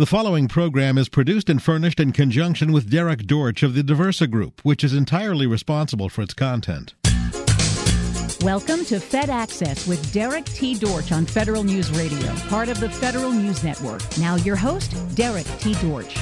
The following program is produced and furnished in conjunction with Derrick Dortch of the Diversa Group, which is entirely responsible for its content. Welcome to Fed Access with Derrick T. Dortch on Federal News Radio, part of the Federal News Network. Now, your host, Derrick T. Dortch.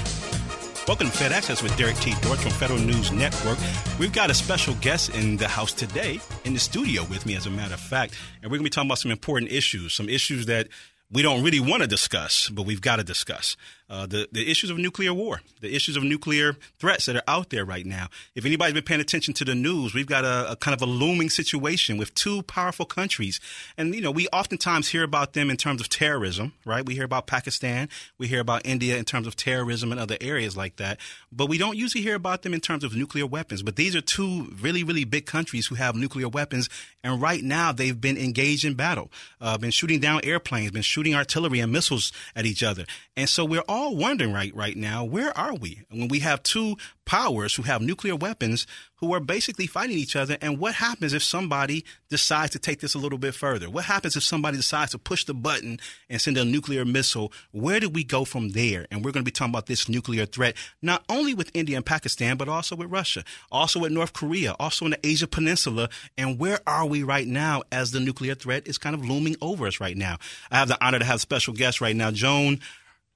Welcome to Fed Access with Derrick T. Dortch on Federal News Network. We've got a special guest in the house today, in the studio with me, as a matter of fact, and we're going to be talking about some important issues, some issues that we don't really want to discuss, but we've got to discuss uh, the the issues of nuclear war, the issues of nuclear threats that are out there right now. If anybody's been paying attention to the news, we've got a, a, kind of a looming situation with two powerful countries, and you know we oftentimes hear about them in terms of terrorism, right? We hear about Pakistan, we hear about India in terms of terrorism and other areas like that, but we don't usually hear about them in terms of nuclear weapons. But these are two really really big countries who have nuclear weapons, and right now they've been engaged in battle, uh, been shooting down airplanes, been shooting artillery and missiles at each other, and so we're all all wondering right right now, where are we when we have two powers who have nuclear weapons who are basically fighting each other? And what happens if somebody decides to take this a little bit further? What happens if somebody decides to push the button and send a nuclear missile? Where do we go from there? And we're going to be talking about this nuclear threat, not only with India and Pakistan, but also with Russia, also with North Korea, also in the Asia Peninsula. And where are we right now as the nuclear threat is kind of looming over us right now? I have the honor to have a special guest right now, Joan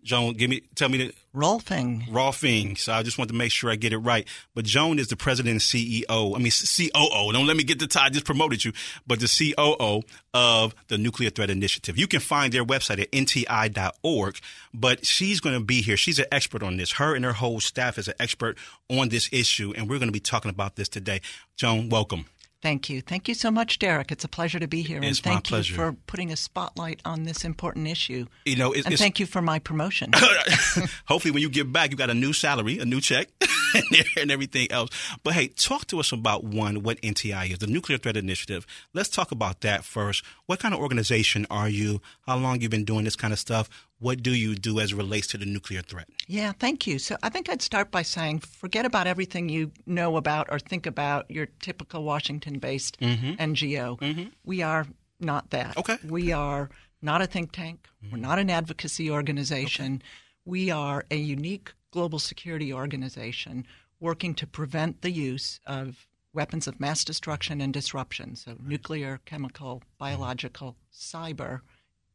Joan, give me, tell me the Rohlfing. Rohlfing. So I just want to make sure I get it right. But Joan is the president and CEO. I mean COO. Don't let me get the tie. I just promoted you, but the COO of the Nuclear Threat Initiative. You can find their website at nti.org. But she's going to be here. She's an expert on this. Her and her whole staff is an expert on this issue, and we're going to be talking about this today. Joan, welcome. Thank you. Thank you so much, Derrick. It's a pleasure to be here. It's and thank you for putting a spotlight on this important issue. You know, it's, and thank you for my promotion. Hopefully, when you get back, you got a new salary, a new check, and everything else. But hey, talk to us about one, what NTI is, the Nuclear Threat Initiative. Let's talk about that first. What kind of organization are you? How long you been doing this kind of stuff? What do you do as it relates to the nuclear threat? Yeah, thank you. So I think I'd start by saying forget about everything you know about or think about your typical Washington based mm-hmm. NGO. Mm-hmm. We are not that. Okay. We are not a think tank. Mm-hmm. We're not an advocacy organization. Okay. We are a unique global security organization working to prevent the use of weapons of mass destruction and disruption. So right. nuclear, chemical, biological, cyber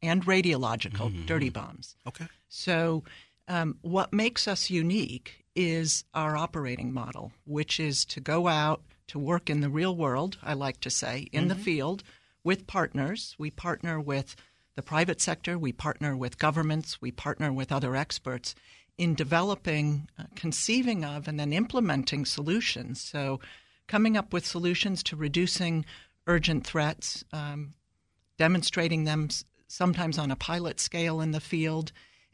and radiological mm-hmm. dirty bombs. Okay. So, um, what makes us unique is our operating model, which is to go out to work in the real world, I like to say, in mm-hmm. the field with partners. We partner with the private sector, we partner with governments, we partner with other experts in developing, uh, conceiving of, and then implementing solutions. So, coming up with solutions to reducing urgent threats, um, demonstrating them sometimes on a pilot scale in the field,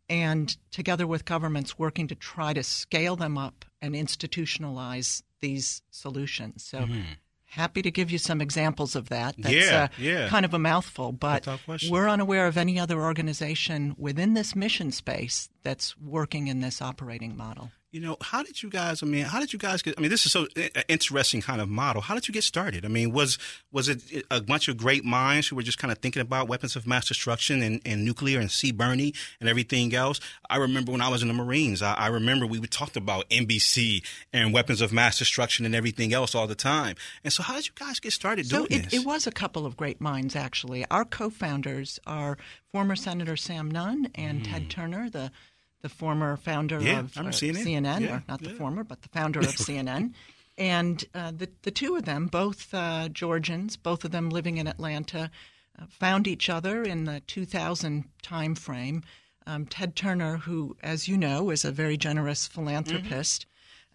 and together with governments working to try to scale them up and institutionalize these solutions. So, mm-hmm. happy to give you some examples of that. That's yeah, uh, yeah. kind of a mouthful, but we're unaware of any other organization within this mission space that's working in this operating model. You know, how did you guys? I mean, how did you guys get? I mean, this is so eh, eh, interesting kind of model. How did you get started? I mean, was was it eh, a bunch of great minds who were just kind of thinking about weapons of mass destruction and, and nuclear and CBRNE and everything else? I remember when I was in the Marines. I, I remember we talked about NBC and weapons of mass destruction and everything else all the time. And so, how did you guys get started so doing it, this? It was a couple of great minds actually. Our co-founders are former Senator Sam Nunn and mm. Ted Turner, the the former founder yeah, of uh, CNN, CNN yeah, or not yeah. the former, but the founder of CNN. And uh, the, the two of them, both uh, Georgians, both of them living in Atlanta, uh, found each other in the 2000 time frame. Um, Ted Turner, who, as you know, is a very generous philanthropist,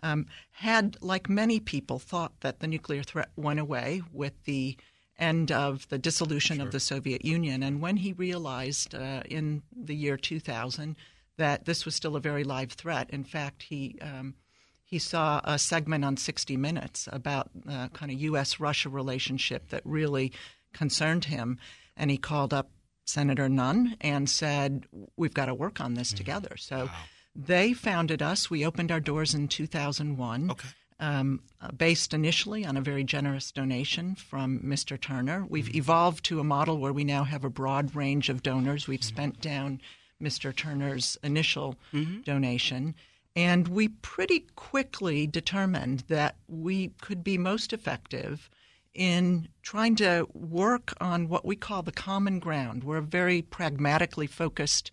mm-hmm. um, had, like many people, thought that the nuclear threat went away with the end of the dissolution sure. of the Soviet Union. And when he realized uh, in the year 2000 that this was still a very live threat. In fact, he um, he saw a segment on 60 Minutes about uh, kind of U.S. Russia relationship that really concerned him, and he called up Senator Nunn and said, "We've got to work on this mm together." So. Wow. They founded us. We opened our doors in 2001. Okay. Um, based initially on a very generous donation from Mr. Turner. We've mm-hmm. evolved to a model where we now have a broad range of donors. We've mm-hmm. spent down Mr. Turner's initial mm-hmm. donation. And we pretty quickly determined that we could be most effective in trying to work on what we call the common ground. We're a very pragmatically focused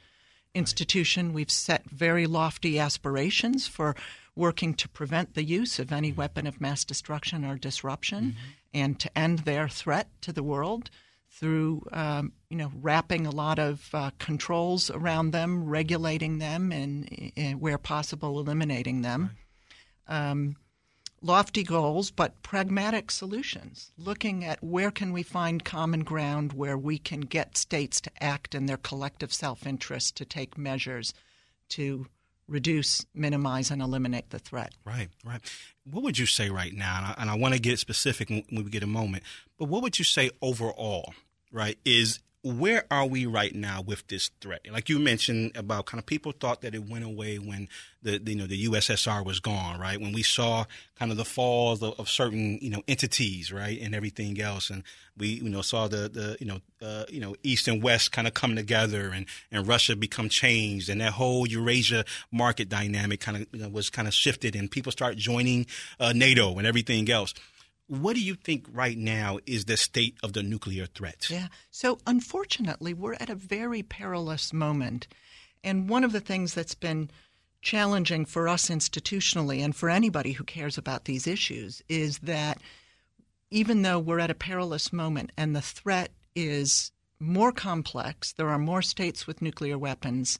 institution. We've set very lofty aspirations for working to prevent the use of any mm-hmm. weapon of mass destruction or disruption mm-hmm. and to end their threat to the world through um, you know wrapping a lot of uh, controls around them, regulating them, and, and where possible, eliminating them. Um, lofty goals, but pragmatic solutions. Looking at where can we find common ground where we can get states to act in their collective self-interest to take measures to reduce, minimize, and eliminate the threat. Right, right. What would you say right now? And I, and I want to get specific when we get a moment. But what would you say overall? Right, is where are we right now with this threat? Like you mentioned about kind of people thought that it went away when the, the you know the USSR was gone, right? When we saw kind of the falls of, of, certain you know entities, right, and everything else, and we you know saw the the you know uh, you know East and West kind of come together, and and Russia become changed, and that whole Eurasia market dynamic kind of you know, was kind of shifted, and people start joining uh, NATO and everything else. What do you think right now is the state of the nuclear threat? Yeah. So, unfortunately, we're at a very perilous moment. And one of the things that's been challenging for us institutionally and for anybody who cares about these issues is that even though we're at a perilous moment and the threat is more complex, there are more states with nuclear weapons.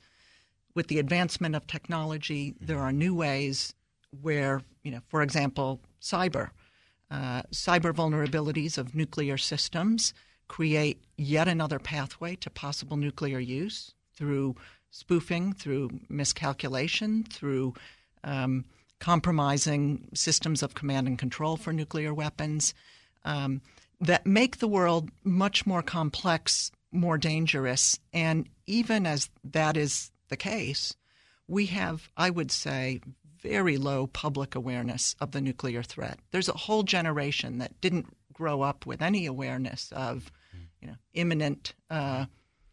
With the advancement of technology, there mm-hmm. are new ways where, you know, for example, cyber uh, cyber vulnerabilities of nuclear systems create yet another pathway to possible nuclear use through spoofing, through miscalculation, through um, compromising systems of command and control for nuclear weapons um, that make the world much more complex, more dangerous. And even as that is the case, we have, I would say, very low public awareness of the nuclear threat. There's a whole generation that didn't grow up with any awareness of, you know, imminent uh,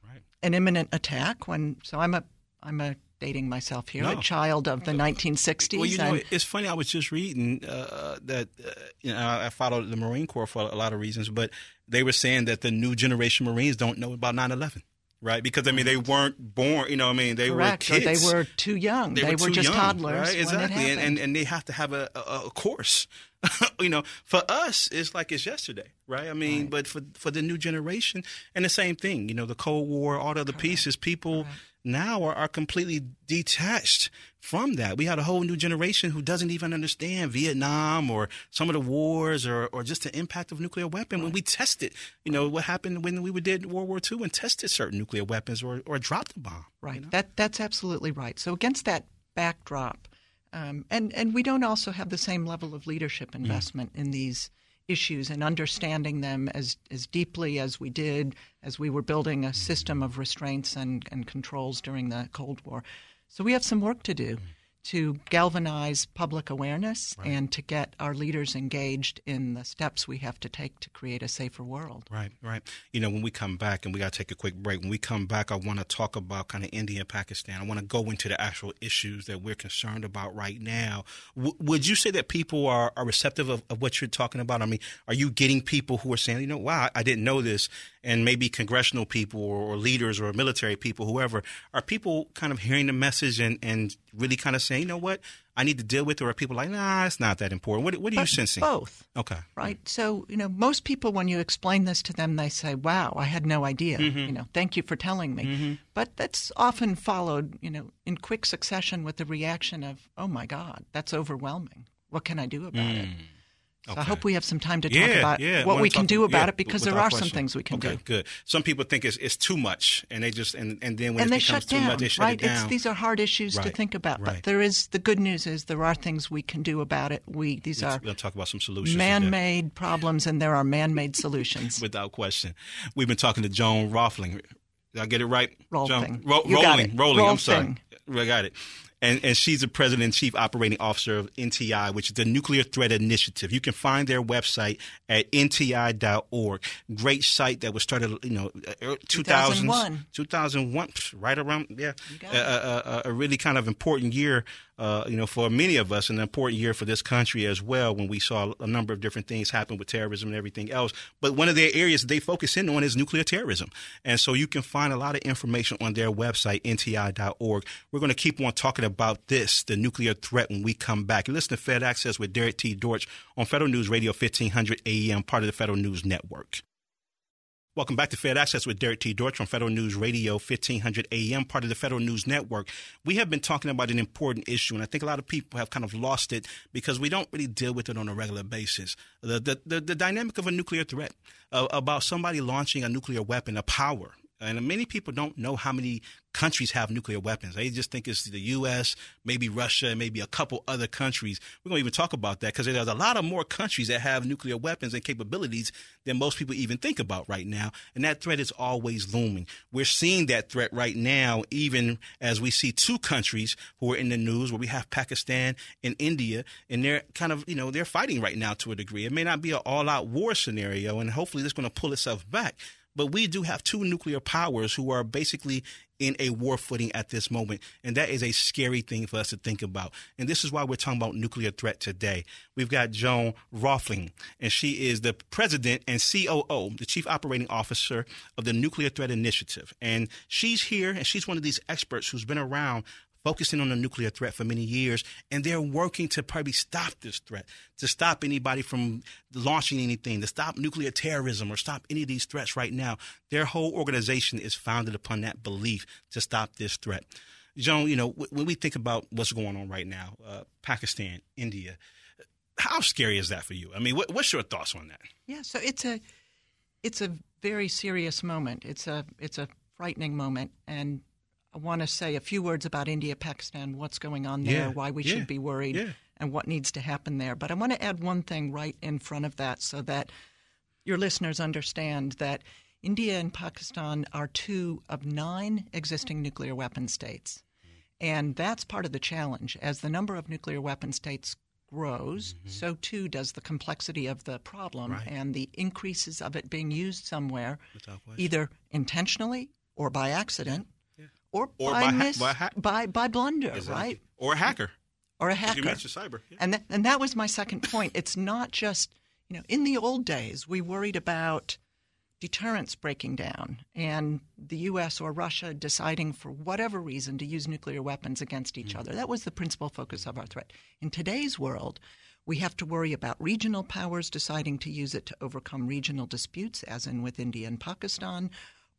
right. an imminent attack. When so I'm a I'm a dating myself here, no. a child of the 1960s. Well, you know, it's funny. I was just reading uh, that uh, you know I followed the Marine Corps for a lot of reasons, but they were saying that the new generation Marines don't know about 9/11 right? Because I mean, they weren't born. You know, I mean, they Correct. were kids. Or they were too young. They, they were, were just young, toddlers. right? Exactly, and, and and they have to have a, a, a course. you know, for us, it's like it's yesterday, right? I mean, Right. but for for the new generation, and the same thing. You know, the Cold War, all the other pieces, people now are, are completely detached from that. We had a whole new generation who doesn't even understand Vietnam or some of the wars or, or just the impact of nuclear weapon. When we tested, you know, what happened when we did World War II and tested certain nuclear weapons or, or dropped a bomb. Right. you know? That that's absolutely right. So against that backdrop, um, and and we don't also have the same level of leadership investment in these issues and understanding them as as deeply as we did as we were building a system of restraints and, and controls during the Cold War. So we have some work to do to galvanize public awareness and to get our leaders engaged in the steps we have to take to create a safer world. Right, right. You know, when we come back, and we got to take a quick break, when we come back, I want to talk about kind of India and Pakistan. I want to go into the actual issues that we're concerned about right now. W- would you say that people are, are receptive of, of what you're talking about? I mean, are you getting people who are saying, you know, wow, I didn't know this? And maybe congressional people or, or leaders or military people, whoever, are people kind of hearing the message and, and really kind of saying, you know what, I need to deal with it? Or are people like, nah, it's not that important? What, what are you sensing? Both. Okay. right? So, you know, most people, when you explain this to them, they say, wow, I had no idea. Mm-hmm. You know, thank you for telling me. Mm-hmm. But that's often followed, you know, in quick succession with the reaction of, oh my God, that's overwhelming. What can I do about it? Mm. So I hope we have some time to talk yeah, about yeah. what we can do about yeah, it because there are question. some things we can okay, do. Good. Some people think it's it's too much, and they just and, and then when and it they becomes shut too down, much, they shut right? it down. It's, these are hard issues to think about, right. but there is the good news is there are things we can do about it. We these Let's- are we'll talk about some solutions. man-made problems, and there are man-made solutions. without question. We've been talking to Joan Rothling. Did I get it right? Rohlfing. Joan, Ro- rolling, rolling. I'm sorry. I got it. And, and she's the president and chief operating officer of NTI, which is the Nuclear Threat Initiative. You can find their website at nti.org. Great site that was started, you know, uh, er, 2001. 2001, right around, yeah. A, a, uh, uh, a, really kind of important year, uh, you know, for many of us, an important year for this country as well when we saw a number of different things happen with terrorism and everything else. But one of their areas they focus in on is nuclear terrorism. And so you can find a lot of information on their website, nti.org. We're going to keep on talking about this, the nuclear threat, when we come back. You listen to Fed Access with Derrick T. Dortch on Federal News Radio 1500 AM, part of the Federal News Network. Welcome back to Fed Access with Derrick T. Dortch from Federal News Radio 1500 AM, part of the Federal News Network. We have been talking about an important issue, and I think a lot of people have kind of lost it because we don't really deal with it on a regular basis. The, the, the, the dynamic of a nuclear threat, uh, about somebody launching a nuclear weapon, a power, and many people don't know how many countries have nuclear weapons. They just think it's the U.S., maybe Russia, maybe a couple other countries. We're going to even talk about that because there's a lot of more countries that have nuclear weapons and capabilities than most people even think about right now. And that threat is always looming. We're seeing that threat right now, even as we see two countries who are in the news, where we have Pakistan and India, and they're kind of, you know, they're fighting right now to a degree. It may not be an all out war scenario, and hopefully this is going to pull itself back. But we do have two nuclear powers who are basically in a war footing at this moment. And that is a scary thing for us to think about. And this is why we're talking about nuclear threat today. We've got Joan Rohlfing, and she is the president and COO, the chief operating officer of the Nuclear Threat Initiative. And she's here, and she's one of these experts who's been around focusing on the nuclear threat for many years, and they're working to probably stop this threat, to stop anybody from launching anything, to stop nuclear terrorism or stop any of these threats right now. Their whole organization is founded upon that belief to stop this threat. Joan, you know, when we think about what's going on right now, uh, Pakistan, India, how scary is that for you? I mean, what, what's your thoughts on that? Yeah, so it's a it's a very serious moment. It's a it's a frightening moment, and I want to say a few words about India, Pakistan, what's going on there, yeah, why we yeah, should be worried, yeah. and what needs to happen there. But I want to add one thing right in front of that so that your listeners understand that India and Pakistan are two of nine existing nuclear weapon states. And that's part of the challenge. As the number of nuclear weapon states grows, mm-hmm. so too does the complexity of the problem right. and the increases of it being used somewhere, either intentionally or by accident or, or by, by, mis- by, ha- by, by blunder, exactly. right? Or a hacker. Or a hacker. You mentioned cyber. Yeah. And, th- and that was my second point. It's not just, you know, in the old days, we worried about deterrence breaking down and the U.S. or Russia deciding for whatever reason to use nuclear weapons against each mm-hmm. other. That was the principal focus of our threat. In today's world, we have to worry about regional powers deciding to use it to overcome regional disputes, as in with India and Pakistan,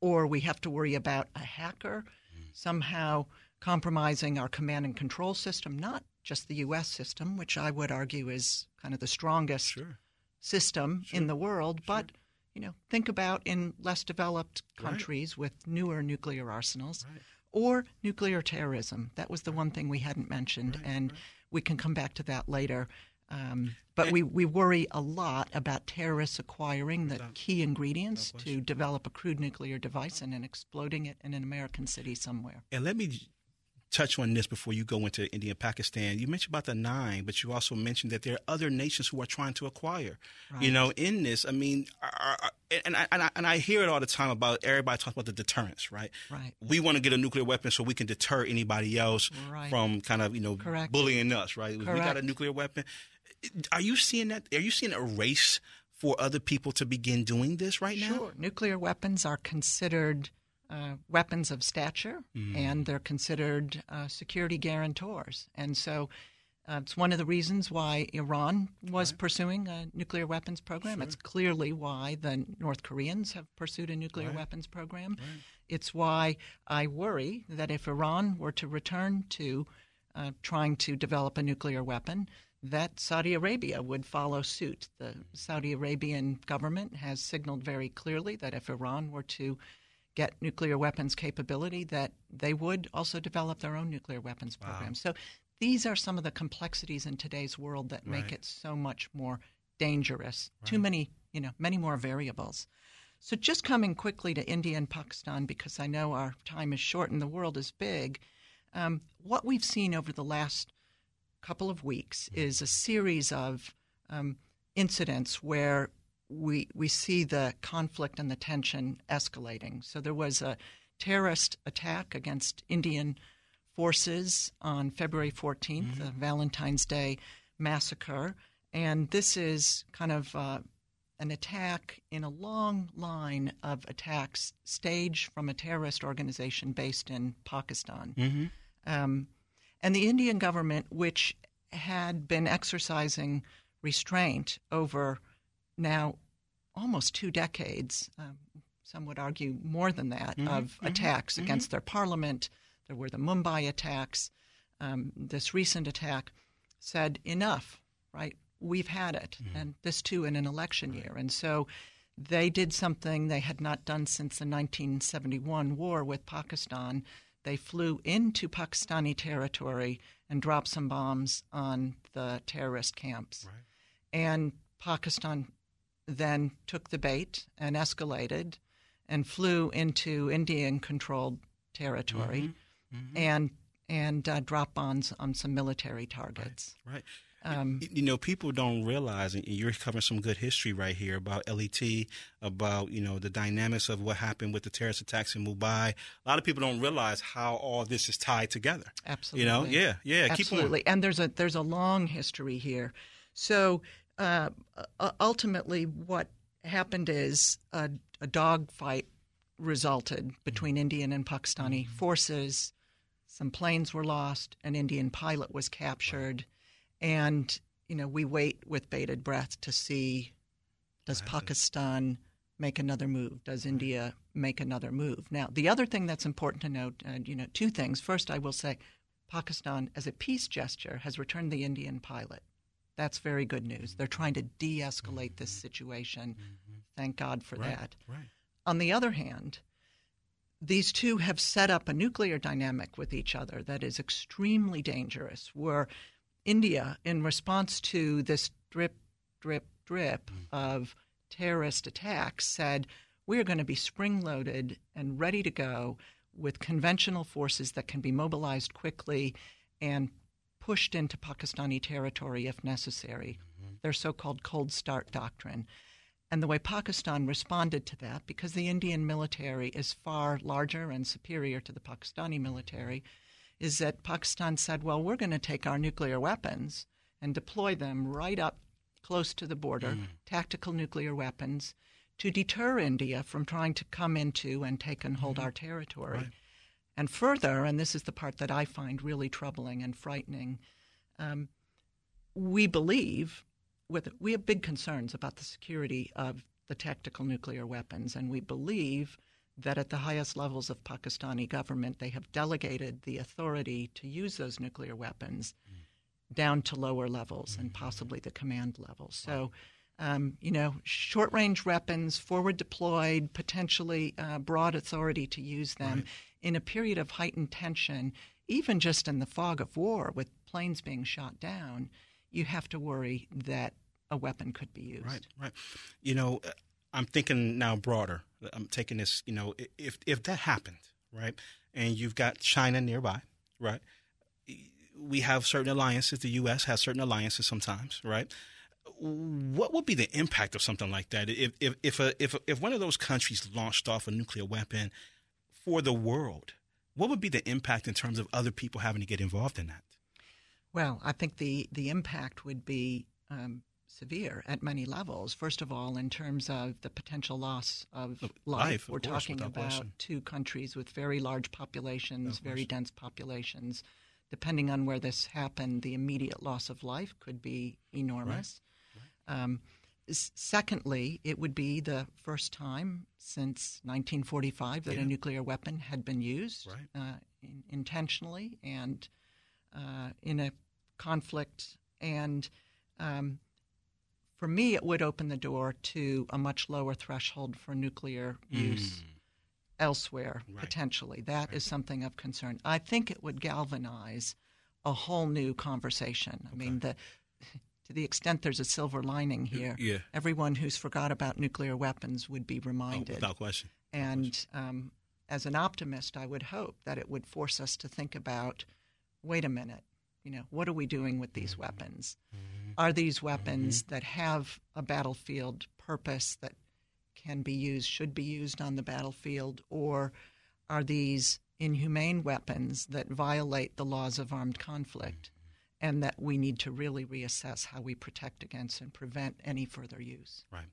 or we have to worry about a hacker somehow compromising our command and control system, not just the U.S. system, which I would argue is kind of the strongest sure. system sure. in the world, sure. but you know, think about in less developed countries right. with newer nuclear arsenals. Right. Or nuclear terrorism. That was the one thing we hadn't mentioned, right, and we can come back to that later. Um, but we, we worry a lot about terrorists acquiring the key ingredients to develop a crude nuclear device and then exploding it in an American city somewhere. And let me touch on this before you go into India and Pakistan. You mentioned about the nine, but you also mentioned that there are other nations who are trying to acquire. Right. You know, in this, I mean, are, are, and, I, and, I, and I hear it all the time about everybody talks about the deterrence, right? Right. We want to get a nuclear weapon so we can deter anybody else right. from kind of you know Correct. bullying us, right? Correct. We got a nuclear weapon. Are you seeing that? Are you seeing a race for other people to begin doing this right now? Sure. Nuclear weapons are considered uh, weapons of stature, mm-hmm. and they're considered uh, security guarantors. And so uh, it's one of the reasons why Iran was right. pursuing a nuclear weapons program. Sure. It's clearly why the North Koreans have pursued a nuclear right. weapons program. Right. It's why I worry that if Iran were to return to uh, trying to develop a nuclear weapon, that Saudi Arabia would follow suit. The Saudi Arabian government has signaled very clearly that if Iran were to get nuclear weapons capability, that they would also develop their own nuclear weapons wow. program. So these are some of the complexities in today's world that right. make it so much more dangerous. Right. Too many, you know, many more variables. So just coming quickly to India and Pakistan because I know our time is short and the world is big. Um, what we've seen over the last couple of weeks is a series of um, incidents where we we see the conflict and the tension escalating. So there was a terrorist attack against Indian forces on February 14th, mm-hmm. the Valentine's Day massacre, and this is kind of uh, an attack in a long line of attacks staged from a terrorist organization based in Pakistan. Mm-hmm. Um, and the Indian government, which had been exercising restraint over now almost two decades, um, some would argue more than that, mm-hmm, of mm-hmm, attacks mm-hmm. against their parliament. There were the Mumbai attacks. Um, this recent attack said, enough, right? We've had it. Mm-hmm. And this too in an election year. And so they did something they had not done since the 1971 war with Pakistan. They flew into Pakistani territory and dropped some bombs on the terrorist camps. Right. And Pakistan then took the bait and escalated and flew into Indian controlled territory mm-hmm. Mm-hmm. and and uh, drop bombs on some military targets. Right. right. Um, you know, people don't realize, and you're covering some good history right here about LET, about you know the dynamics of what happened with the terrorist attacks in Mumbai. A lot of people don't realize how all this is tied together. Absolutely. You know, yeah, yeah. Absolutely. And there's a there's a long history here. So uh, ultimately, what happened is a, a dogfight resulted between Indian and Pakistani mm-hmm. forces. Some planes were lost. An Indian pilot was captured. And, you know, we wait with bated breath to see does Pakistan make another move? Does India make another move? Now, the other thing that's important to note, uh, you know, two things. First, I will say Pakistan, as a peace gesture, has returned the Indian pilot. That's very good news. They're trying to de escalate this situation. Mm-hmm. Thank God for right, that. Right. On the other hand, these two have set up a nuclear dynamic with each other that is extremely dangerous, where India, in response to this drip, drip, drip mm. of terrorist attacks, said, We're going to be spring loaded and ready to go with conventional forces that can be mobilized quickly and pushed into Pakistani territory if necessary. Mm-hmm. Their so called cold start doctrine. And the way Pakistan responded to that, because the Indian military is far larger and superior to the Pakistani military, is that Pakistan said, well, we're going to take our nuclear weapons and deploy them right up close to the border, mm. tactical nuclear weapons, to deter India from trying to come into and take and hold mm-hmm. our territory. Right. And further, and this is the part that I find really troubling and frightening, um, we believe with we have big concerns about the security of the tactical nuclear weapons, and we believe that at the highest levels of Pakistani government, they have delegated the authority to use those nuclear weapons mm. down to lower levels mm-hmm. and possibly the command levels. So, um, you know, short range weapons, forward deployed, potentially uh, broad authority to use them right. in a period of heightened tension, even just in the fog of war with planes being shot down, you have to worry that a weapon could be used. Right, right. You know, I'm thinking now broader. I'm taking this, you know, if if that happened, right, and you've got China nearby, right, we have certain alliances. The U.S. has certain alliances sometimes, right. What would be the impact of something like that if if if a, if if one of those countries launched off a nuclear weapon for the world? What would be the impact in terms of other people having to get involved in that? Well, I think the the impact would be um, severe at many levels. First of all, in terms of the potential loss of life, life we're of course, talking about question. two countries with very large populations, very dense populations. Depending on where this happened, the immediate loss of life could be enormous. Right. Right. Um, secondly, it would be the first time since 1945 that yeah. a nuclear weapon had been used right. uh, in, intentionally and uh, in a conflict. And um, for me, it would open the door to a much lower threshold for nuclear mm. use elsewhere, right. potentially. That right. is something of concern. I think it would galvanize a whole new conversation. I mean, the to the extent there's a silver lining here, yeah. everyone who's forgot about nuclear weapons would be reminded. Oh, without question. And um, as an optimist, I would hope that it would force us to think about wait a minute, you know, what are we doing with these Mm-hmm. weapons? Are mm-hmm. these weapons mm-hmm. that have a battlefield purpose that can be used, should be used on the battlefield, or are these inhumane weapons that violate the laws of armed conflict? Mm-hmm. And that we need to really reassess how we protect against and prevent any further use. Right.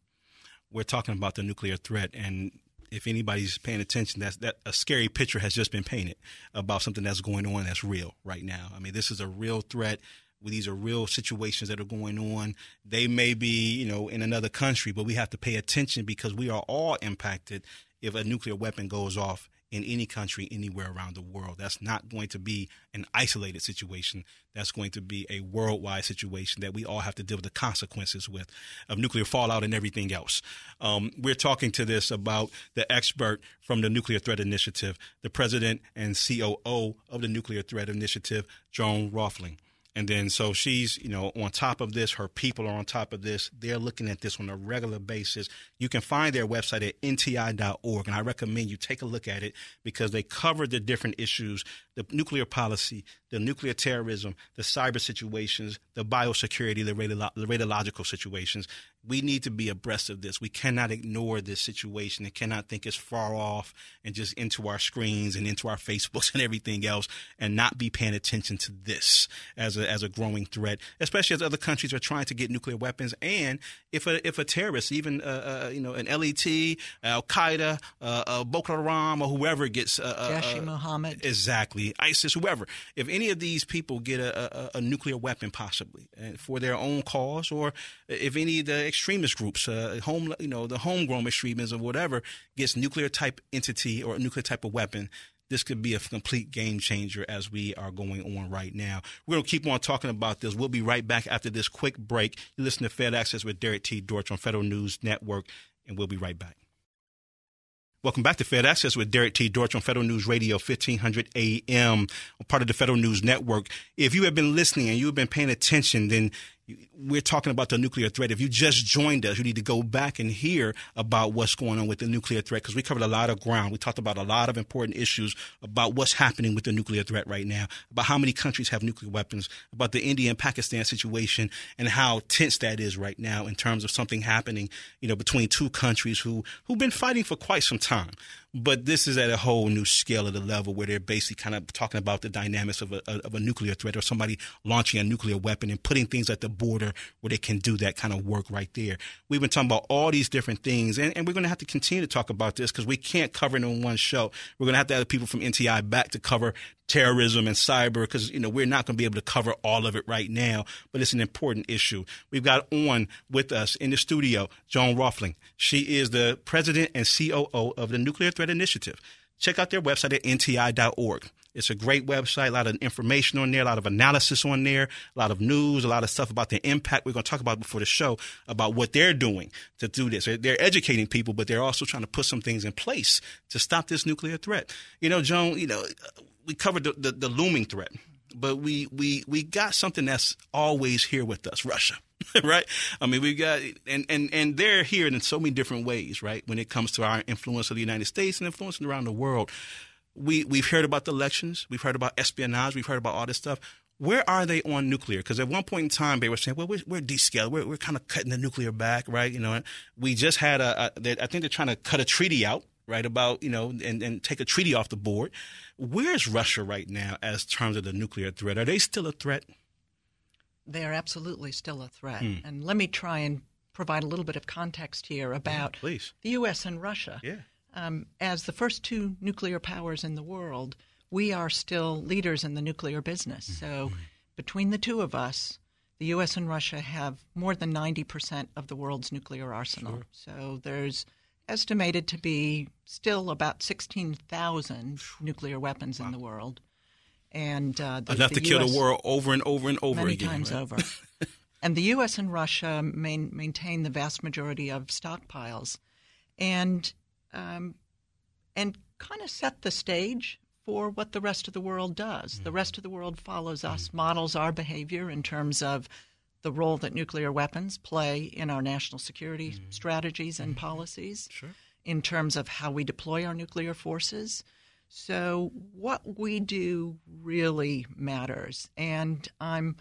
We're talking about the nuclear threat, and if anybody's paying attention, that's that a scary picture has just been painted about something that's going on that's real right now. I mean, this is a real threat. These are real situations that are going on. They may be, you know, in another country, but we have to pay attention because we are all impacted if a nuclear weapon goes off in any country anywhere around the world. That's not going to be an isolated situation. That's going to be a worldwide situation that we all have to deal with the consequences with of nuclear fallout and everything else. Um, we're talking to this about the expert from the Nuclear Threat Initiative, the president and COO of the Nuclear Threat Initiative, Joan Rohlfing. And then so she's, you know, on top of this, her people are on top of this. They're looking at this on a regular basis. You can find their website at nti.org. And I recommend you take a look at it because they cover the different issues the nuclear policy, the nuclear terrorism, the cyber situations, the biosecurity, the, radiolo- the radiological situations. We need to be abreast of this. We cannot ignore this situation and cannot think it's far off and just into our screens and into our Facebooks and everything else and not be paying attention to this as a, as a growing threat, especially as other countries are trying to get nuclear weapons. And if a, if a terrorist, even, uh, uh, you know, an LET, Al Qaeda, uh, uh, Boko Haram, or whoever gets, uh, uh, Jaish uh, Mohammed. Exactly. ISIS, whoever. If any of these people get a, a, a nuclear weapon, possibly for their own cause, or if any of the extremist groups, uh, home, you know, the homegrown extremism, or whatever, gets nuclear type entity or a nuclear type of weapon, this could be a complete game changer as we are going on right now. We're going to keep on talking about this. We'll be right back after this quick break. You listen to Fed Access with Derrick T. Dortch on Federal News Network, and we'll be right back. Welcome back to Fed Access with Derrick T. Dortch on Federal News Radio, 1500 AM, part of the Federal News Network. If you have been listening and you have been paying attention, then we're talking about the nuclear threat. If you just joined us, you need to go back and hear about what's going on with the nuclear threat because we covered a lot of ground. We talked about a lot of important issues about what's happening with the nuclear threat right now, about how many countries have nuclear weapons, about the India and Pakistan situation, and how tense that is right now in terms of something happening, you know, between two countries who who've been fighting for quite some time. But this is at a whole new scale of the level where they're basically kind of talking about the dynamics of a, of a nuclear threat or somebody launching a nuclear weapon and putting things at the border where they can do that kind of work right there. We've been talking about all these different things, and, and we're going to have to continue to talk about this because we can't cover it in one show. We're going to have to have people from NTI back to cover terrorism and cyber because you know we're not going to be able to cover all of it right now but it's an important issue we've got on with us in the studio joan rohlfing she is the president and coo of the nuclear initiative. Check out their website at nti.org it's a great website a lot of information on there a lot of analysis on there a lot of news a lot of stuff about the impact. We're going to talk about before the show about what they're doing to do this. They're educating people but they're also trying to put some things in place to stop this nuclear threat. You know joan you know we covered the, the, the, looming threat, but we, we, we got something that's always here with us, Russia, right? I mean, we've got, and, and, and they're here in so many different ways, right? When it comes to our influence of the United States and influence around the world. We, we've heard about the elections. We've heard about espionage. We've heard about all this stuff. Where are they on nuclear? Because at one point in time, they were saying, well, we're, we're descaled. We're, we're kind of cutting the nuclear back, right? You know, we just had a, a I think they're trying to cut a treaty out right about you know and, and take a treaty off the board where's russia right now as terms of the nuclear threat are they still a threat they are absolutely still a threat mm. and let me try and provide a little bit of context here about yeah, the us and russia yeah. um, as the first two nuclear powers in the world we are still leaders in the nuclear business mm-hmm. so between the two of us the U.S. and Russia have more than 90% of the world's nuclear arsenal. Sure. So there's estimated to be still about 16,000 nuclear weapons wow. in the world. And uh, the, enough the to US, kill the world over and over and over many again. times right? over. and the U.S. and Russia main, maintain the vast majority of stockpiles, and um, and kind of set the stage for what the rest of the world does. Mm-hmm. The rest of the world follows us, mm-hmm. models our behavior in terms of the role that nuclear weapons play in our national security mm-hmm. strategies and policies. Sure. in terms of how we deploy our nuclear forces. So, what we do really matters. And I'm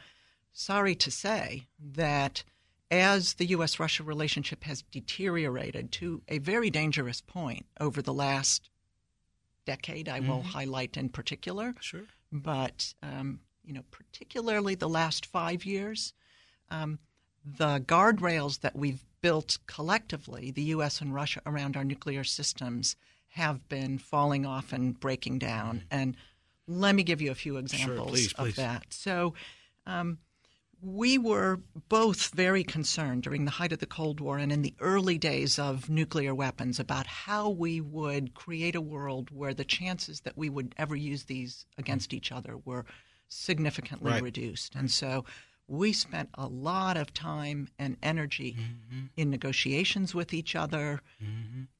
sorry to say that as the U.S. Russia relationship has deteriorated to a very dangerous point over the last decade, I will highlight in particular. Sure. But, um, you know, particularly the last five years, um, the guardrails that we've built collectively, the U.S. and Russia, around our nuclear systems have been falling off and breaking down. And let me give you a few examples please, of please. that. So, um, we were both very concerned during the height of the Cold War and in the early days of nuclear weapons about how we would create a world where the chances that we would ever use these against each other were significantly Right. reduced. And so we spent a lot of time and energy Mm-hmm. in negotiations with each other,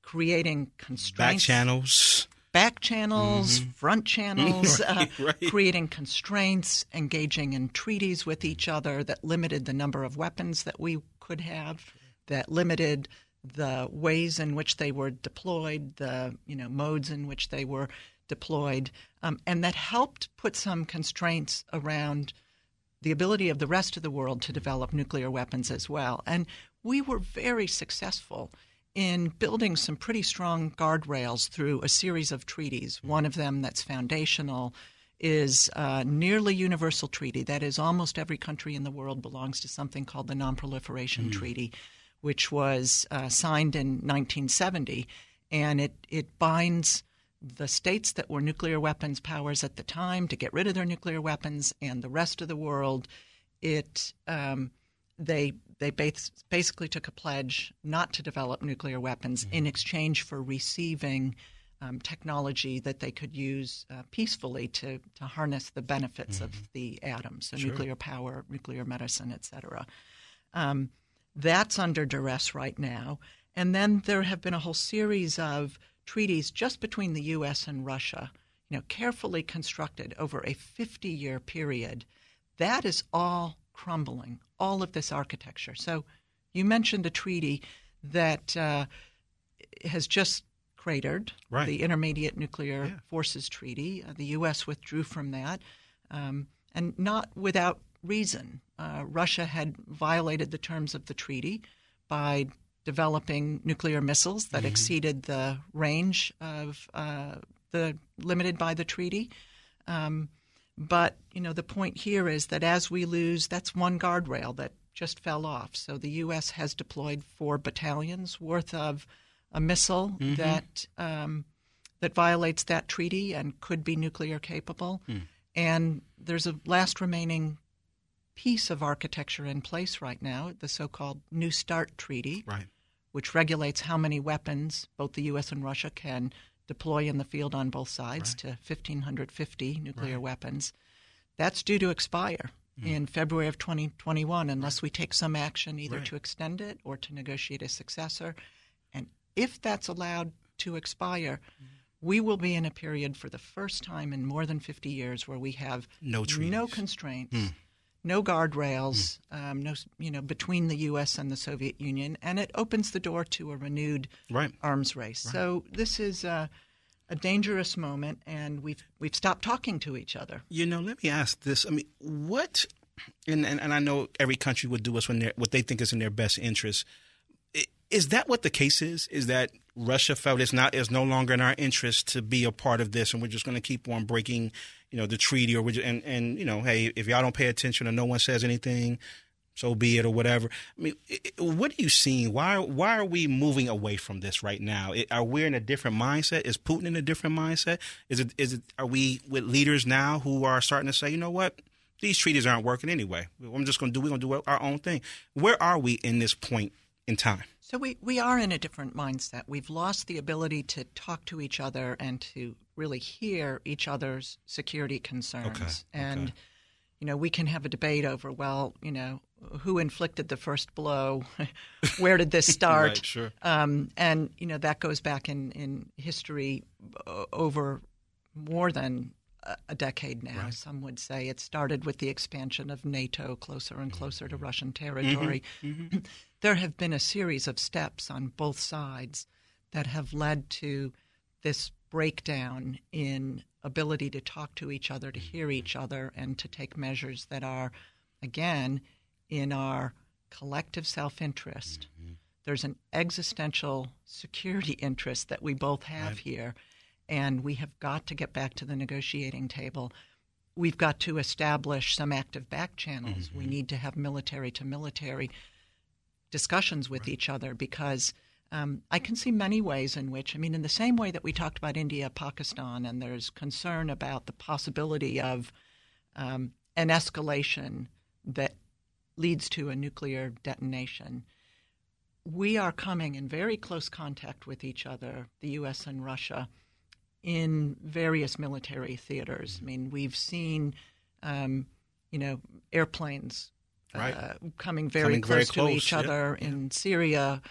creating Back constraints channels. back channels, front channels, uh, Mm-hmm. Right, right. creating constraints, engaging in treaties with each other that limited the number of weapons that we could have, that limited the ways in which they were deployed, the you know modes in which they were deployed, um, and that helped put some constraints around the ability of the rest of the world to develop nuclear weapons as well. And we were very successful in building some pretty strong guardrails through a series of treaties. One of them that's foundational is a nearly universal treaty. That is, almost every country in the world belongs to something called the Nonproliferation Treaty, which was uh, signed in 1970, and it it binds the states that were nuclear weapons powers at the time to get rid of their nuclear weapons, and the rest of the world. It um, they they bas- basically took a pledge not to develop nuclear weapons in exchange for receiving um, technology that they could use uh, peacefully to to harness the benefits of the atom, so nuclear power, nuclear medicine, et cetera. Um, that's under duress right now. And then there have been a whole series of treaties just between the U.S. and Russia, you know, carefully constructed over a 50 year period. That is all crumbling, all of this architecture. So you mentioned a treaty that uh, has just cratered, Right. the Intermediate Nuclear Yeah. Forces Treaty. Uh, the U.S. withdrew from that, um, and not without reason. Uh, Russia had violated the terms of the treaty by developing nuclear missiles that exceeded the range of uh, the limited by the treaty. Um, but you know the point here is that as we lose, that's one guardrail that just fell off. So the U.S. has deployed four battalions worth of a missile that um, that violates that treaty and could be nuclear capable. And there's a last remaining piece of architecture in place right now, the so-called New START treaty, Right. Which regulates how many weapons both the U.S. and Russia can deploy in the field on both sides to 1,550 nuclear weapons. That's due to expire hmm. in February of 2021 unless we take some action either Right. to extend it or to negotiate a successor. And if that's allowed to expire, hmm. we will be in a period for the first time in more than 50 years where we have No no constraints, hmm. No guardrails, um, no you know between the U.S. and the Soviet Union, and it opens the door to a renewed Right. arms race. So this is a, a dangerous moment, and we've we've stopped talking to each other. You know, let me ask this. I mean, what, and, and, and I know every country would do what's when what they think is in their best interest. Is that what the case is? Is that Russia felt it's not it's no longer in our interest to be a part of this, and we're just going to keep on breaking, you know, the treaty, or ju- and and you know, hey, if y'all don't pay attention or no one says anything, so be it, or whatever. I mean, what are you seeing? Why why are we moving away from this right now? Are we in a different mindset? Is Putin in a different mindset? Is it is it are we with leaders now who are starting to say, you know what? These treaties aren't working anyway. I'm just going to do we're going to do our own thing. Where are we in this point in time? So we, we are in a different mindset. We've lost the ability to talk to each other and to really hear each other's security concerns. Okay, And, okay. you know, we can have a debate over, well, you know, who inflicted the first blow? Where did this start? Right, sure. Um, and, you know, that goes back in, in history uh, over more than a- decade now. Some would say it started with the expansion of NATO closer and closer Mm-hmm. to Russian territory. There have been a series of steps on both sides that have led to this breakdown in ability to talk to each other, to hear each other, and to take measures that are, again, in our collective self interest. Mm-hmm. There's an existential security interest that we both have right. here, and we have got to get back to the negotiating table. We've got to establish some active back channels. Mm-hmm. We need to have military to military discussions with right. each other because um, I can see many ways in which, I mean, in the same way that we talked about India, Pakistan, and there's concern about the possibility of um, an escalation that leads to a nuclear detonation. We are coming in very close contact with each other, the U.S. and Russia, in various military theaters. I mean, we've seen, um, you know, airplanes right. uh, coming very coming close very to close, each other yeah. in Syria,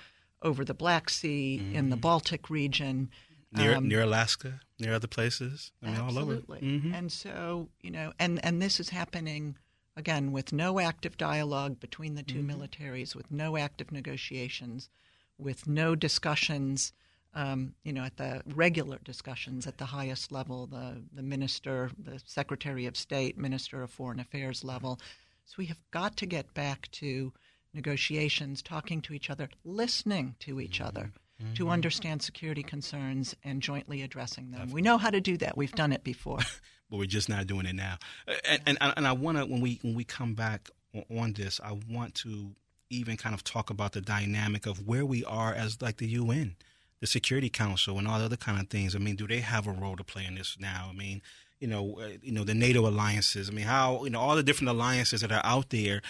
over the Black Sea, mm-hmm. in the Baltic region. Near, um, near Alaska, near other places. I mean, absolutely. all over. Mm-hmm. And so, you know, and, and this is happening again with no active dialogue between the 2 mm-hmm. militaries, with no active negotiations, with no discussions, um, you know, at the regular discussions at the highest level, the, the minister, the secretary of state, minister of foreign affairs level. So we have got to get back to negotiations, talking to each other, listening to each mm-hmm. other. Mm-hmm. To understand security concerns and jointly addressing them, Definitely. we know how to do that. We've done it before, but we're just not doing it now. And and, and I want to when we when we come back on this, I want to even kind of talk about the dynamic of where we are as like the UN, the Security Council, and all the other kind of things. I mean, do they have a role to play in this now? I mean, you know, uh, you know the NATO alliances. I mean, how you know all the different alliances that are out there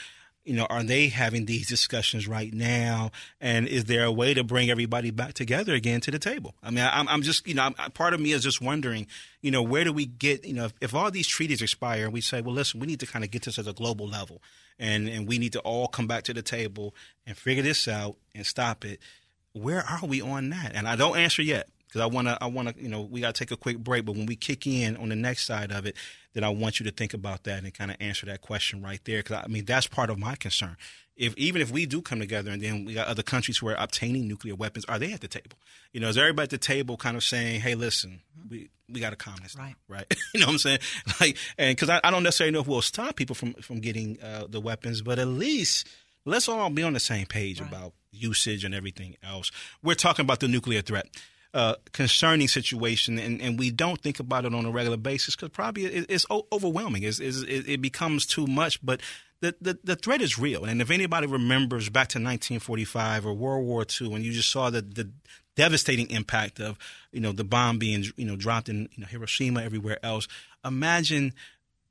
you know, are they having these discussions right now? And is there a way to bring everybody back together again to the table? I mean, I'm, I'm just, you know, I'm, part of me is just wondering, you know, where do we get, you know, if, if all these treaties expire and we say, well, listen, we need to kind of get this at a global level and, and we need to all come back to the table and figure this out and stop it. Where are we on that? And I don't answer yet because I want to, I want to, you know, we got to take a quick break. But when we kick in on the next side of it, then I want you to think about that and kind of answer that question right there. Because I mean, that's part of my concern. If even if we do come together and then we got other countries who are obtaining nuclear weapons, are they at the table? You know, is everybody at the table kind of saying, "Hey, listen, we we got to calm this right. down, right?" you know what I'm saying? Like, and because I, I, don't necessarily know if we'll stop people from from getting uh, the weapons, but at least let's all be on the same page right. about usage and everything else. We're talking about the nuclear threat uh, concerning situation, and, and we don't think about it on a regular basis because probably it, it's overwhelming. It's, it's, it becomes too much, but the, the, the threat is real. And if anybody remembers back to 1945 or World War II, when you just saw the, the devastating impact of you know the bomb being you know dropped in you know, Hiroshima, everywhere else, imagine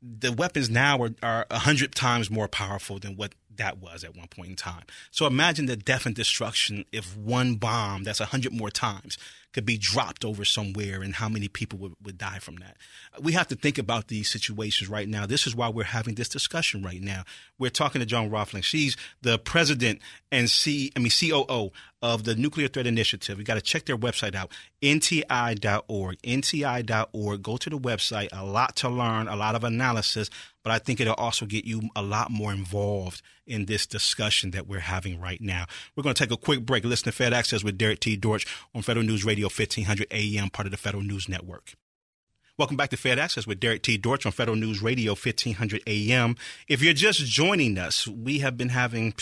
the weapons now are, are 100 times more powerful than what that was at one point in time. So imagine the death and destruction if one bomb that's 100 more times could be dropped over somewhere and how many people would, would die from that. We have to think about these situations right now. This is why we're having this discussion right now. We're talking to Joan Rohlfing. She's the president and C, I mean, COO of the Nuclear Threat Initiative. You got to check their website out, nti.org, nti.org. Go to the website. A lot to learn, a lot of analysis, but I think it'll also get you a lot more involved in this discussion that we're having right now. We're going to take a quick break. Listen to Fed Access with Derrick T. Dortch on Federal News Radio 1500 AM, part of the Federal News Network. Welcome back to Fed Access with Derrick T. Dortch on Federal News Radio 1500 AM. If you're just joining us, we have been having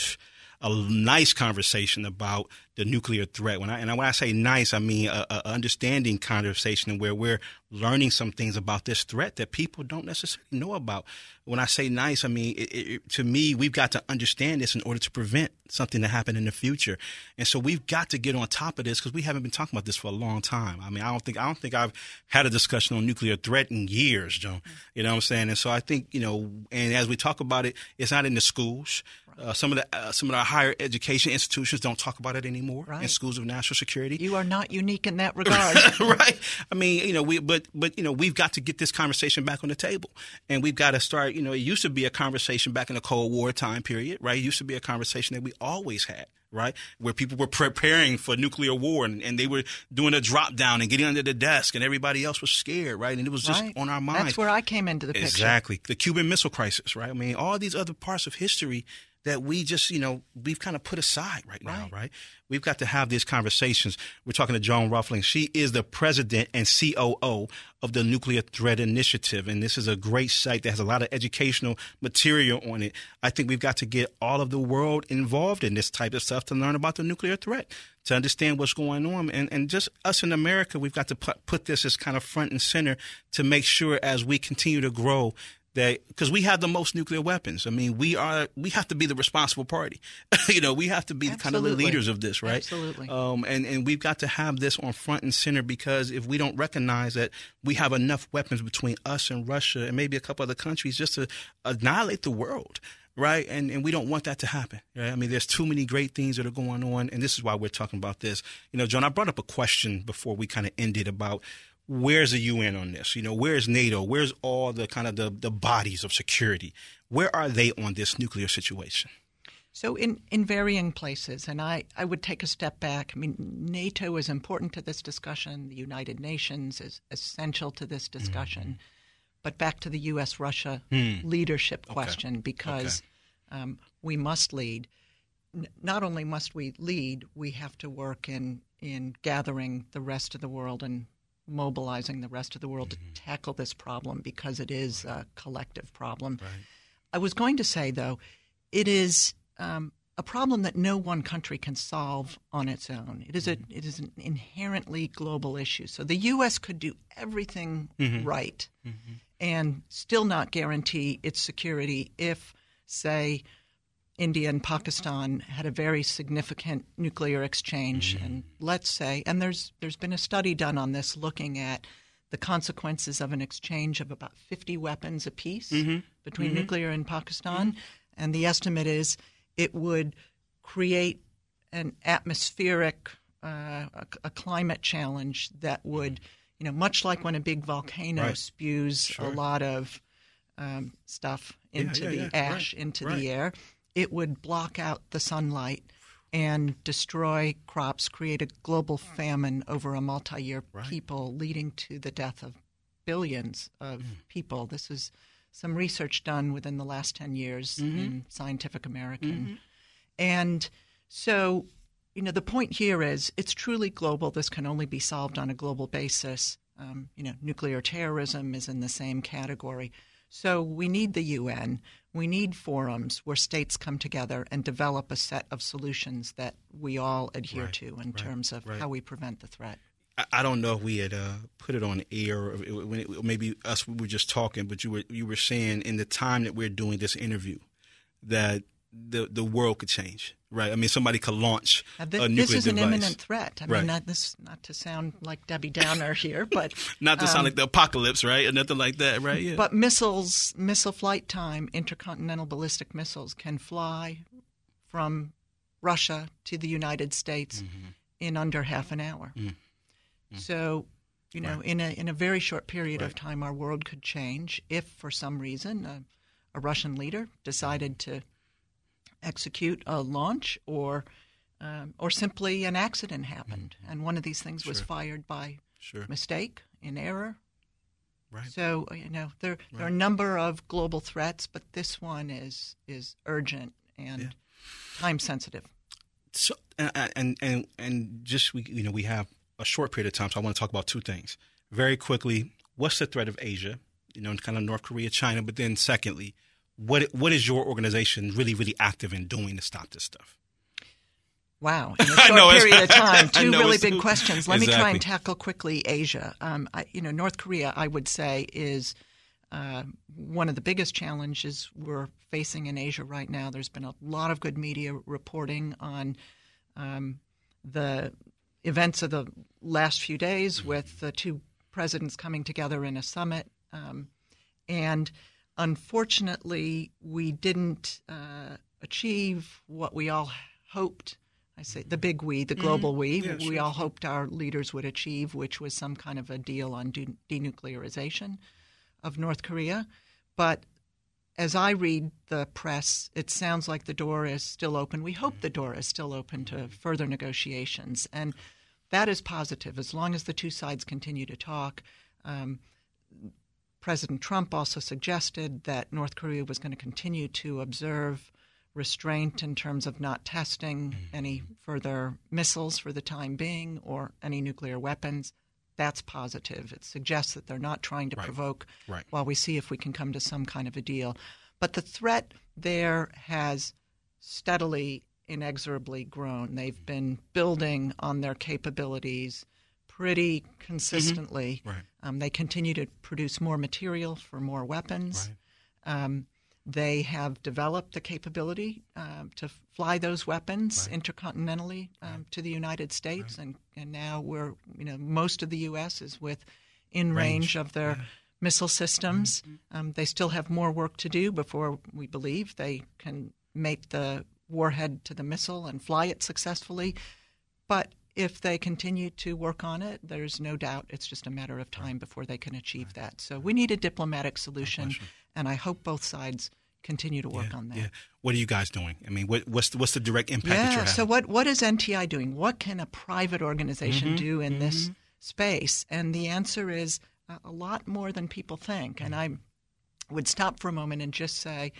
a nice conversation about the nuclear threat. When I and when I say nice, I mean a, a understanding conversation where we're learning some things about this threat that people don't necessarily know about. When I say nice, I mean it, it, to me, we've got to understand this in order to prevent something to happen in the future. And so we've got to get on top of this because we haven't been talking about this for a long time. I mean, I don't think I don't think I've had a discussion on nuclear threat in years, Joan. You know what I'm saying? And so I think you know, and as we talk about it, it's not in the schools. Uh, some of the uh, some of our higher education institutions don't talk about it anymore right. in schools of national security. You are not unique in that regard, right? I mean, you know, we but but you know, we've got to get this conversation back on the table, and we've got to start. You know, it used to be a conversation back in the Cold War time period, right? It used to be a conversation that we always had right? Where people were preparing for nuclear war and, and, they were doing a drop down and getting under the desk and everybody else was scared, right? And it was just right. on our minds. That's where I came into the picture. Exactly. The Cuban Missile Crisis, right? I mean, all these other parts of history that we just, you know, we've kind of put aside right, now, Right. right? We've got to have these conversations. We're talking to Joan Rohlfing. She is the president and COO of the Nuclear Threat Initiative. And this is a great site that has a lot of educational material on it. I think we've got to get all of the world involved in this type of stuff to learn about the nuclear threat, to understand what's going on. And, and just us in America, we've got to put, put this as kind of front and center to make sure as we continue to grow that because we have the most nuclear weapons. I mean, we are we have to be the responsible party. you know, we have to be the kind of the leaders of this, right? Absolutely. Um, and and we've got to have this on front and center because if we don't recognize that we have enough weapons between us and Russia and maybe a couple other countries just to annihilate the world. Right, and and we don't want that to happen. Right, I mean, there's too many great things that are going on, and this is why we're talking about this. You know, Joan, I brought up a question before we kind of ended about where's the UN on this? You know, where's NATO? Where's all the kind of the, the bodies of security? Where are they on this nuclear situation? So, in, in varying places, and I, I would take a step back. I mean, NATO is important to this discussion, the United Nations is essential to this discussion. But back to the U.S. Russia leadership question, because um, we must lead. N- not only must we lead, we have to work in, in gathering the rest of the world and mobilizing the rest of the world to mm-hmm. tackle this problem because it is a collective problem. I was going to say, though, it is um, a problem that no one country can solve on its own. It is a mm-hmm. it is an inherently global issue. So the U.S. could do everything mm-hmm. right and still not guarantee its security if, say, India and Pakistan had a very significant nuclear exchange, mm-hmm. and let's say, and there's there's been a study done on this looking at the consequences of an exchange of about 50 weapons apiece mm-hmm. between mm-hmm. nuclear and Pakistan, and the estimate is it would create an atmospheric, uh, a, a climate challenge that would, you know, much like when a big volcano Right. spews Sure. a lot of um, stuff into yeah, the yeah. ash Right, into right. the air, it would block out the sunlight and destroy crops, create a global famine over a multi-year people, leading to the death of billions of Mm. people. This is some research done within the last 10 years Mm-hmm. in Scientific American. And so, you know, the point here is it's truly global. This can only be solved on a global basis. Um, you know, nuclear terrorism is in the same category. So we need the UN. We need forums where states come together and develop a set of solutions that we all adhere Right, to in right, terms of right. how we prevent the threat. I, don't know if we had uh, put it on air or it, when it, maybe us we were just talking, but you were you were saying in the time that we're doing this interview that the the world could change, right? I mean, somebody could launch Uh, a this nuclear is an device. imminent threat. I Right. mean, not, this not to sound like Debbie Downer here, but Not to sound like the apocalypse, right, or nothing like that, right? Yeah. Um, But missiles, missile flight time, intercontinental ballistic missiles can fly from Russia to the United States Mm-hmm. in under half an hour. Mm. So, you know, in a in a very short period of time, our world could change if, for some reason, a, a Russian leader decided to execute a launch or. Um, or simply an accident happened, and one of these things was Mm-hmm. Fired by sure, mistake, in error, right. so you know there there are a number of global threats, but this one is is urgent and time sensitive. So and and and and just we you know we have a short period of time, so I want to talk about two things very quickly. What's the threat of Asia? You know, kind of North Korea, China, but then secondly, what what is your organization really really active in doing to stop this stuff? Wow, in a short know, period of time, two really big questions. Let me try and tackle quickly Asia. Um, I, you know, North Korea, I would say, is uh, one of the biggest challenges we're facing in Asia right now. There's been a lot of good media reporting on um, the events of the last few days with the two presidents coming together in a summit. Um, and unfortunately, we didn't uh, achieve what we all hoped. I say the big we, the global we, Yeah, we all hoped our leaders would achieve, which was some kind of a deal on de- denuclearization of North Korea. But as I read the press, it sounds like the door is still open. We hope the door is still open to further negotiations. And that is positive as long as the two sides continue to talk. Um, President Trump also suggested that North Korea was going to continue to observe restraint in terms of not testing Mm-hmm. any further missiles for the time being or any nuclear weapons. That's positive. It suggests that they're not trying to Right. provoke Right. while we see if we can come to some kind of a deal. But the threat there has steadily, inexorably grown. They've been building on their capabilities pretty consistently. Mm-hmm. Right. Um, they continue to produce more material for more weapons. Um, they have developed the capability um, to fly those weapons intercontinentally um, to the United States, and, and now we're you know most of the U.S. is with in range, of their missile systems. Um, they still have more work to do before we believe they can make the warhead to the missile and fly it successfully. But if they continue to work on it, there's no doubt it's just a matter of time before they can achieve that. So we need a diplomatic solution, and I hope both sides continue to work yeah, on that. Yeah. What are you guys doing? I mean, what, what's the, what's the direct impact that you're Yeah. So what what is NTI doing? What can a private organization Mm-hmm. do in this space? And the answer is a, a lot more than people think. And I would stop for a moment and just say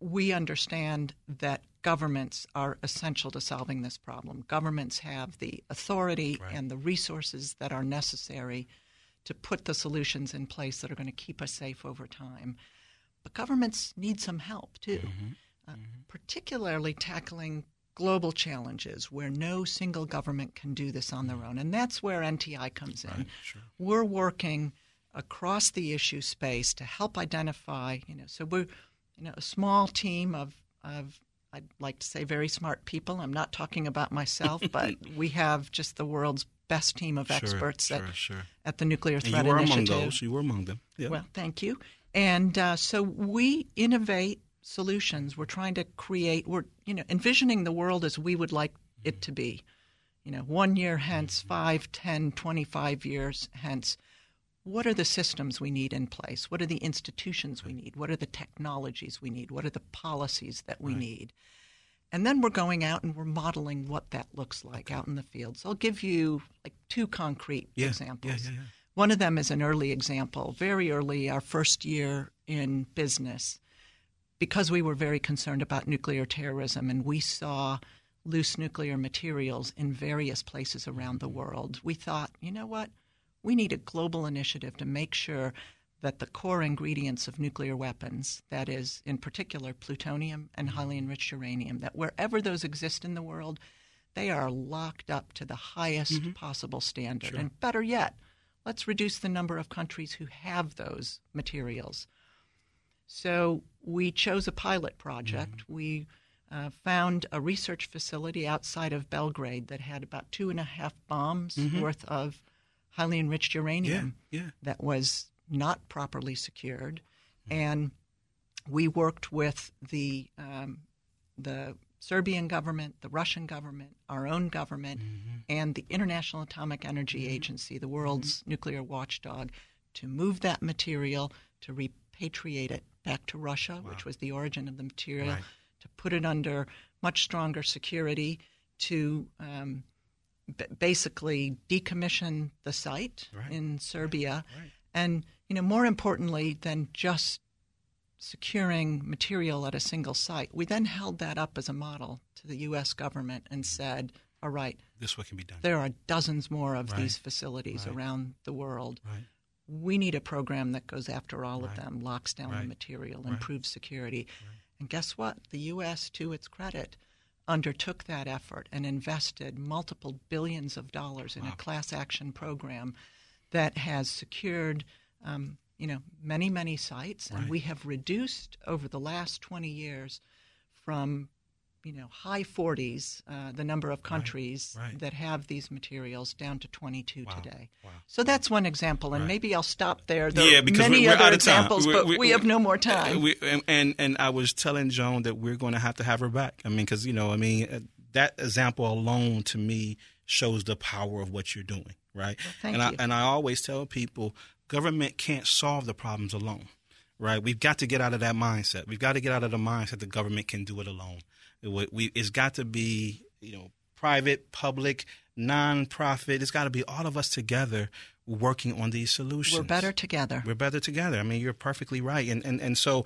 we understand that governments are essential to solving this problem. Governments have the authority and the resources that are necessary to put the solutions in place that are going to keep us safe over time. But governments need some help too, mm-hmm. uh, mm-hmm. particularly tackling global challenges where no single government can do this on their mm. own. And that's where NTI comes in. We're working across the issue space to help identify, you know, so we're you know, a small team of, of I'd like to say very smart people. I'm not talking about myself, but we have just the world's best team of experts sure, at, sure. at the Nuclear Threat you were Initiative. among those. You were among them. Yeah. Well, thank you. And uh, so we innovate solutions. We're trying to create. We're you know envisioning the world as we would like it to be. You know, one year hence, five, ten, twenty-five years hence. What are the systems we need in place? What are the institutions we need? What are the technologies we need? What are the policies that we need? And then we're going out and we're modeling what that looks like out in the field. So I'll give you like two concrete Yeah, yeah, examples. yeah, yeah. One of them is an early example, very early, our first year in business, because we were very concerned about nuclear terrorism and we saw loose nuclear materials in various places around the mm-hmm. world. We thought, you know what? We need a global initiative to make sure that the core ingredients of nuclear weapons, that is, in particular, plutonium and highly enriched uranium, that wherever those exist in the world, they are locked up to the highest mm-hmm. possible standard. And better yet, let's reduce the number of countries who have those materials. So we chose a pilot project. Mm-hmm. We uh, found a research facility outside of Belgrade that had about two and a half bombs mm-hmm. worth of highly enriched uranium yeah. that was not properly secured, and we worked with the um, the Serbian government, the Russian government, our own government, and the International Atomic Energy Agency, the world's nuclear watchdog, to move that material to repatriate it back to Russia, which was the origin of the material, Right. to put it under much stronger security, to um, b- basically decommission the site Right. in Serbia, Right. and you know more importantly than just securing material at a single site, we then held that up as a model to the U.S. government and said, "All right, This what can be done. there are dozens more of Right. these facilities Right. around the world. Right. We need a program that goes after all of them, locks down the Right. material, Right. improves security. And guess what? The U.S., to its credit, undertook that effort and invested multiple billions of dollars in a class action program that has secured, um, you know, many, many sites. And we have reduced over the last 20 years from you know, high 40s, uh, the number of countries right. that have these materials down to 22 Wow, today. wow. So that's one example, and Right. maybe I'll stop there. There yeah, are because many we're, we're other out of time. examples, We're- but we- we have no more time. Uh, we- and, and and I was telling Joan that we're going to have to have her back. I mean, because you know, I mean, uh, that example alone to me shows the power of what you're doing, right? thank and I you. and I always tell people, government can't solve the problems alone, right? We've got to get out of that mindset. We've got to get out of the mindset that the government can do it alone. We, it's got to be, you know, private, public, non-profit. It's got to be all of us together working on these solutions. We're better together. We're better together. I mean, you're perfectly right. And and, and so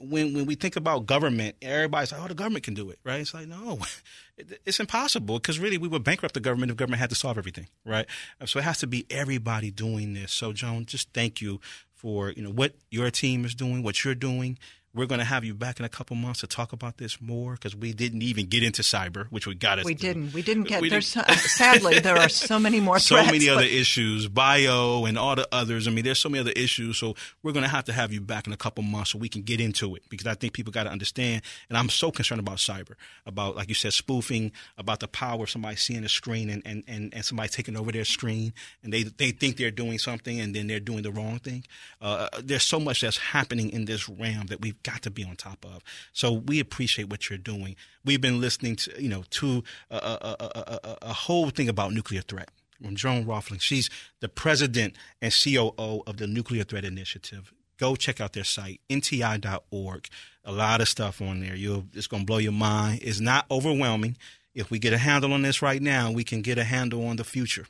when when we think about government, everybody's like, oh, the government can do it, right? It's like, no, it's impossible because really we would bankrupt the government if government had to solve everything, right? So it has to be everybody doing this. So Joan, just thank you for you know what your team is doing, what you're doing, we're going to have you back in a couple months to talk about this more because we didn't even get into cyber, which we got us. We didn't. We didn't get. We didn't. So, sadly, there are so many more. so threats, many but... other issues, bio and all the others. I mean, there's so many other issues. So we're going to have to have you back in a couple months so we can get into it because I think people got to understand. And I'm so concerned about cyber, about like you said, spoofing, about the power of somebody seeing a screen and and and, and somebody taking over their screen and they they think they're doing something and then they're doing the wrong thing. Uh, there's so much that's happening in this realm that we've got to be on top of. So we appreciate what you're doing. We've been listening to, you know, to a, a, a, a whole thing about nuclear threat from Joan Rohlfing. She's the president and COO of the Nuclear Threat Initiative. Go check out their site, nti.org. A lot of stuff on there. You'll, it's going to blow your mind. It's not overwhelming. If we get a handle on this right now, we can get a handle on the future.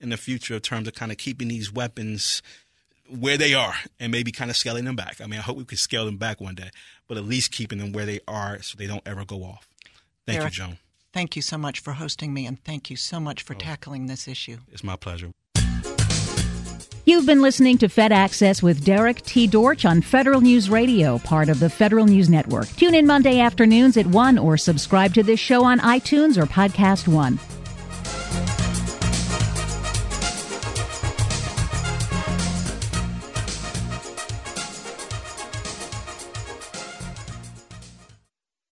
In the future, in terms of kind of keeping these weapons where they are and maybe kind of scaling them back. I mean, I hope we could scale them back one day, but at least keeping them where they are so they don't ever go off. Thank Eric, you, Joan. Thank you so much for hosting me, and thank you so much for oh, tackling this issue. It's my pleasure. You've been listening to Fed Access with Derrick T. Dortch on Federal News Radio, part of the Federal News Network. Tune in Monday afternoons at 1 or subscribe to this show on iTunes or Podcast One.